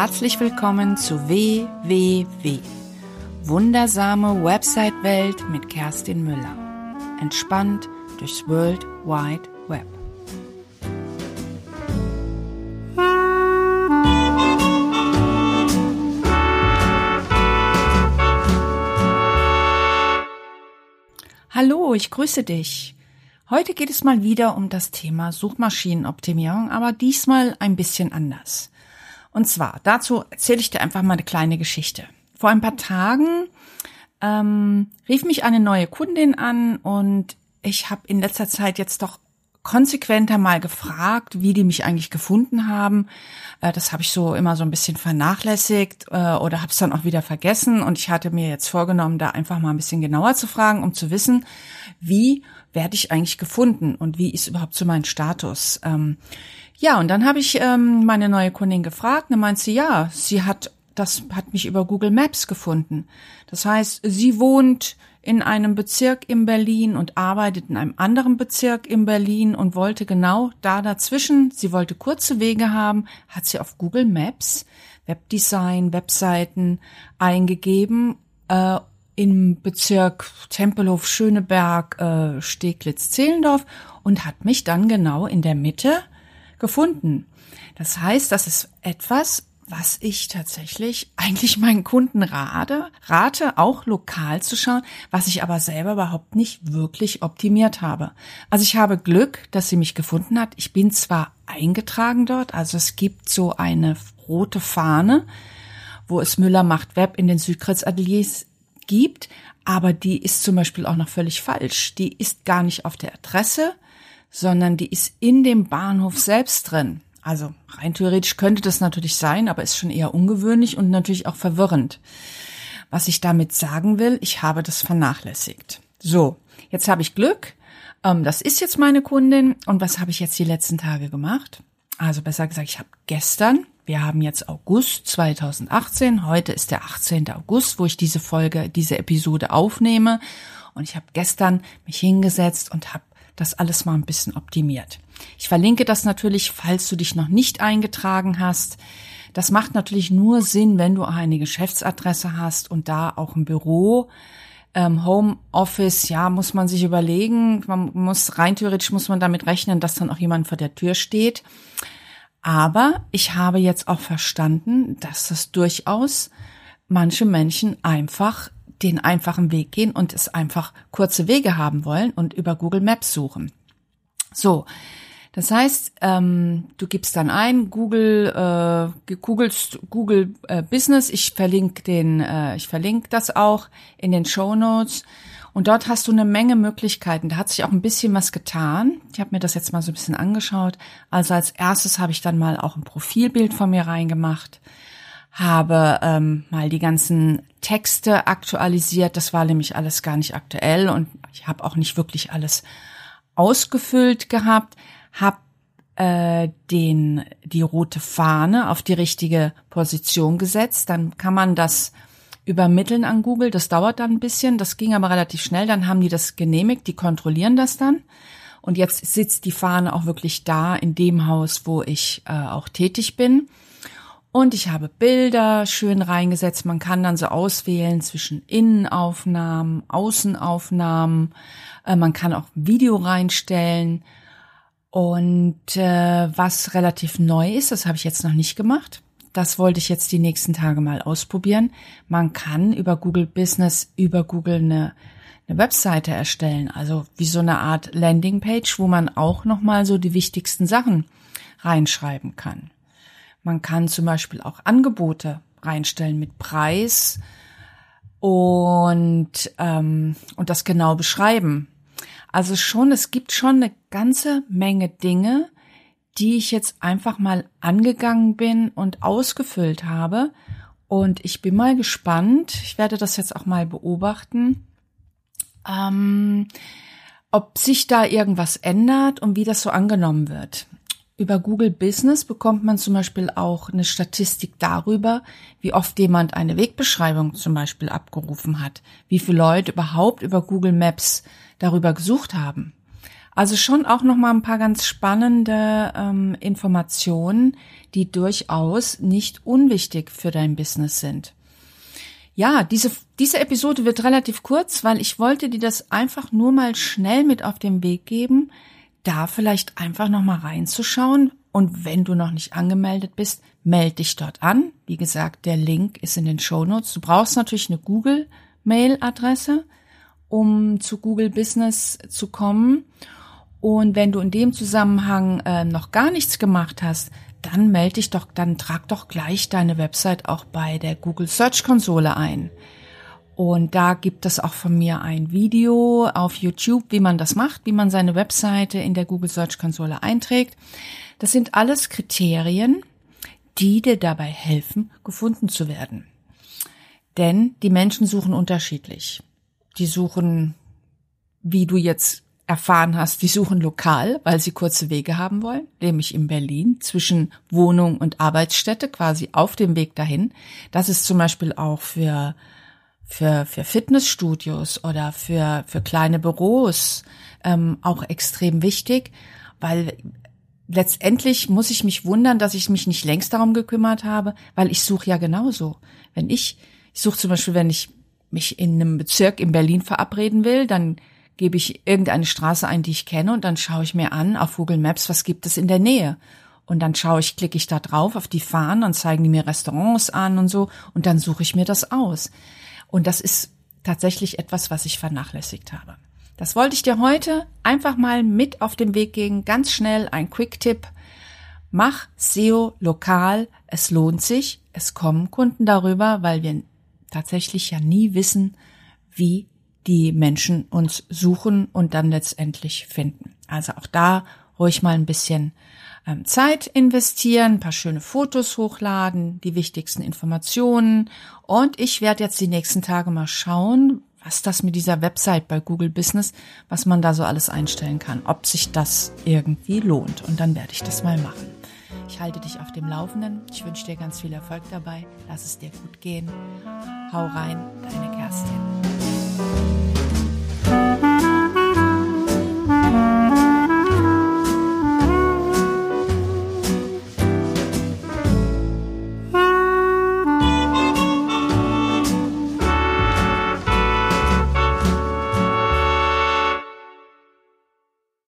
Herzlich willkommen zu WWW. Wundersame Website-Welt mit Kerstin Müller. Entspannt durchs World Wide Web. Hallo, ich grüße dich. Heute geht es mal wieder um das Thema Suchmaschinenoptimierung, aber diesmal ein bisschen anders. Und zwar, dazu erzähle ich dir einfach mal eine kleine Geschichte. Vor ein paar Tagen ähm, rief mich eine neue Kundin an und ich habe in letzter Zeit jetzt doch konsequenter mal gefragt, wie die mich eigentlich gefunden haben. Äh, das habe ich so immer so ein bisschen vernachlässigt äh, oder habe es dann auch wieder vergessen. Und ich hatte mir jetzt vorgenommen, da einfach mal ein bisschen genauer zu fragen, um zu wissen, wie werde ich eigentlich gefunden und wie ist überhaupt so mein Status. Ähm, ja, und dann habe ich ähm, meine neue Kundin gefragt, und dann meint sie, ja, sie hat das hat mich über Google Maps gefunden. Das heißt, sie wohnt in einem Bezirk in Berlin und arbeitet in einem anderen Bezirk in Berlin und wollte genau da dazwischen, sie wollte kurze Wege haben, hat sie auf Google Maps Webdesign, Webseiten eingegeben äh, im Bezirk Tempelhof, Schöneberg, äh, Steglitz, Zehlendorf und hat mich dann genau in der Mitte gefunden. Das heißt, das ist etwas, was ich tatsächlich eigentlich meinen Kunden rate, rate, auch lokal zu schauen, was ich aber selber überhaupt nicht wirklich optimiert habe. Also ich habe Glück, dass sie mich gefunden hat. Ich bin zwar eingetragen dort, also es gibt so eine rote Fahne, wo es Müller macht Web in den Südkreuz-Ateliers gibt, aber die ist zum Beispiel auch noch völlig falsch. Die ist gar nicht auf der Adresse, sondern die ist in dem Bahnhof selbst drin. Also rein theoretisch könnte das natürlich sein, aber ist schon eher ungewöhnlich und natürlich auch verwirrend. Was ich damit sagen will, ich habe das vernachlässigt. So, jetzt habe ich Glück. Ähm, das ist jetzt meine Kundin. Und was habe ich jetzt die letzten Tage gemacht? Also besser gesagt, ich habe gestern, wir haben jetzt August 2018, heute ist der 18. August, wo ich diese Folge, diese Episode aufnehme. Und ich habe gestern mich hingesetzt und habe das alles mal ein bisschen optimiert. Ich verlinke das natürlich, falls du dich noch nicht eingetragen hast. Das macht natürlich nur Sinn, wenn du eine Geschäftsadresse hast und da auch ein Büro. Ähm, Homeoffice, ja, muss man sich überlegen. Man muss rein theoretisch muss man damit rechnen, dass dann auch jemand vor der Tür steht. Aber ich habe jetzt auch verstanden, dass das durchaus manche Menschen einfach den einfachen Weg gehen und es einfach kurze Wege haben wollen und über Google Maps suchen. So, das heißt, ähm, du gibst dann ein Google, äh, googelst Google äh, Business. Ich verlinke den, äh, ich verlinke das auch in den Show Notes. Und dort hast du eine Menge Möglichkeiten. Da hat sich auch ein bisschen was getan. Ich habe mir das jetzt mal so ein bisschen angeschaut. Also als erstes habe ich dann mal auch ein Profilbild von mir reingemacht, habe ähm, mal die ganzen Texte aktualisiert. Das war nämlich alles gar nicht aktuell und ich habe auch nicht wirklich alles ausgefüllt gehabt habe äh, den die rote Fahne auf die richtige Position gesetzt. Dann kann man das übermitteln an Google. Das dauert dann ein bisschen. Das ging aber relativ schnell. Dann haben die das genehmigt. Die kontrollieren das dann. Und jetzt sitzt die Fahne auch wirklich da in dem Haus, wo ich äh, auch tätig bin. Und ich habe Bilder schön reingesetzt. Man kann dann so auswählen zwischen Innenaufnahmen, Außenaufnahmen. Äh, man kann auch Video reinstellen. Und äh, was relativ neu ist, das habe ich jetzt noch nicht gemacht. Das wollte ich jetzt die nächsten Tage mal ausprobieren. Man kann über Google Business, über Google eine, eine Webseite erstellen, also wie so eine Art Landingpage, wo man auch nochmal so die wichtigsten Sachen reinschreiben kann. Man kann zum Beispiel auch Angebote reinstellen mit Preis und, ähm, und das genau beschreiben. Also schon, es gibt schon eine ganze Menge Dinge, die ich jetzt einfach mal angegangen bin und ausgefüllt habe. Und ich bin mal gespannt, ich werde das jetzt auch mal beobachten, ähm, ob sich da irgendwas ändert und wie das so angenommen wird. Über Google Business bekommt man zum Beispiel auch eine Statistik darüber, wie oft jemand eine Wegbeschreibung zum Beispiel abgerufen hat, wie viele Leute überhaupt über Google Maps darüber gesucht haben. Also schon auch noch mal ein paar ganz spannende ähm, Informationen, die durchaus nicht unwichtig für dein Business sind. Ja, diese, diese Episode wird relativ kurz, weil ich wollte dir das einfach nur mal schnell mit auf den Weg geben, da vielleicht einfach noch mal reinzuschauen. Und wenn du noch nicht angemeldet bist, melde dich dort an. Wie gesagt, der Link ist in den Show Notes. Du brauchst natürlich eine Google-Mail-Adresse, um zu Google Business zu kommen. Und wenn du in dem Zusammenhang äh, noch gar nichts gemacht hast, dann melde dich doch, dann trag doch gleich deine Website auch bei der Google Search Konsole ein. Und da gibt es auch von mir ein Video auf YouTube, wie man das macht, wie man seine Webseite in der Google Search Konsole einträgt. Das sind alles Kriterien, die dir dabei helfen, gefunden zu werden. Denn die Menschen suchen unterschiedlich. Die suchen, wie du jetzt erfahren hast, die suchen lokal, weil sie kurze Wege haben wollen, nämlich in Berlin zwischen Wohnung und Arbeitsstätte, quasi auf dem Weg dahin. Das ist zum Beispiel auch für, für, für Fitnessstudios oder für, für kleine Büros ähm, auch extrem wichtig, weil letztendlich muss ich mich wundern, dass ich mich nicht längst darum gekümmert habe, weil ich suche ja genauso. Wenn ich, ich suche zum Beispiel, wenn ich mich in einem Bezirk in Berlin verabreden will, dann gebe ich irgendeine Straße ein, die ich kenne und dann schaue ich mir an auf Google Maps, was gibt es in der Nähe. Und dann schaue ich, klicke ich da drauf auf die Fahnen, dann zeigen die mir Restaurants an und so und dann suche ich mir das aus. Und das ist tatsächlich etwas, was ich vernachlässigt habe. Das wollte ich dir heute einfach mal mit auf den Weg gehen. Ganz schnell ein Quick-Tipp. Mach SEO lokal. Es lohnt sich. Es kommen Kunden darüber, weil wir tatsächlich ja nie wissen, wie die Menschen uns suchen und dann letztendlich finden. Also auch da ruhig mal ein bisschen ähm, Zeit investieren, ein paar schöne Fotos hochladen, die wichtigsten Informationen. Und ich werde jetzt die nächsten Tage mal schauen, was das mit dieser Website bei Google Business, was man da so alles einstellen kann, ob sich das irgendwie lohnt. Und dann werde ich das mal machen. Ich halte dich auf dem Laufenden. Ich wünsche dir ganz viel Erfolg dabei. Lass es dir gut gehen. Hau rein, deine Kerstin.